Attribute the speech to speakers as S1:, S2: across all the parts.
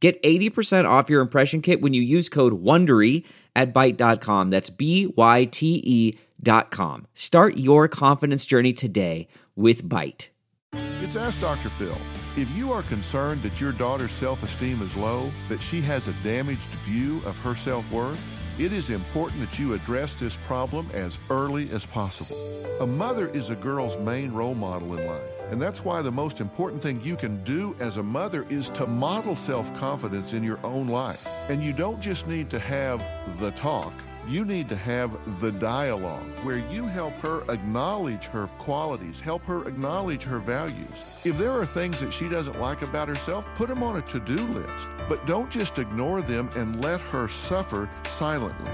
S1: Get 80% off your impression kit when you use code WONDERY at Byte.com. That's B-Y-T-E dot com. Start your confidence journey today with Byte.
S2: It's Ask Dr. Phil. If you are concerned that your daughter's self-esteem is low, that she has a damaged view of her self-worth, it is important that you address this problem as early as possible. A mother is a girl's main role model in life, and that's why the most important thing you can do as a mother is to model self confidence in your own life. And you don't just need to have the talk. You need to have the dialogue where you help her acknowledge her qualities, help her acknowledge her values. If there are things that she doesn't like about herself, put them on a to do list. But don't just ignore them and let her suffer silently.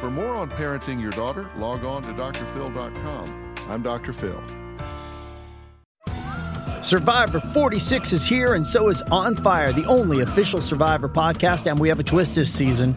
S2: For more on parenting your daughter, log on to drphil.com. I'm Dr. Phil.
S3: Survivor 46 is here, and so is On Fire, the only official Survivor podcast. And we have a twist this season.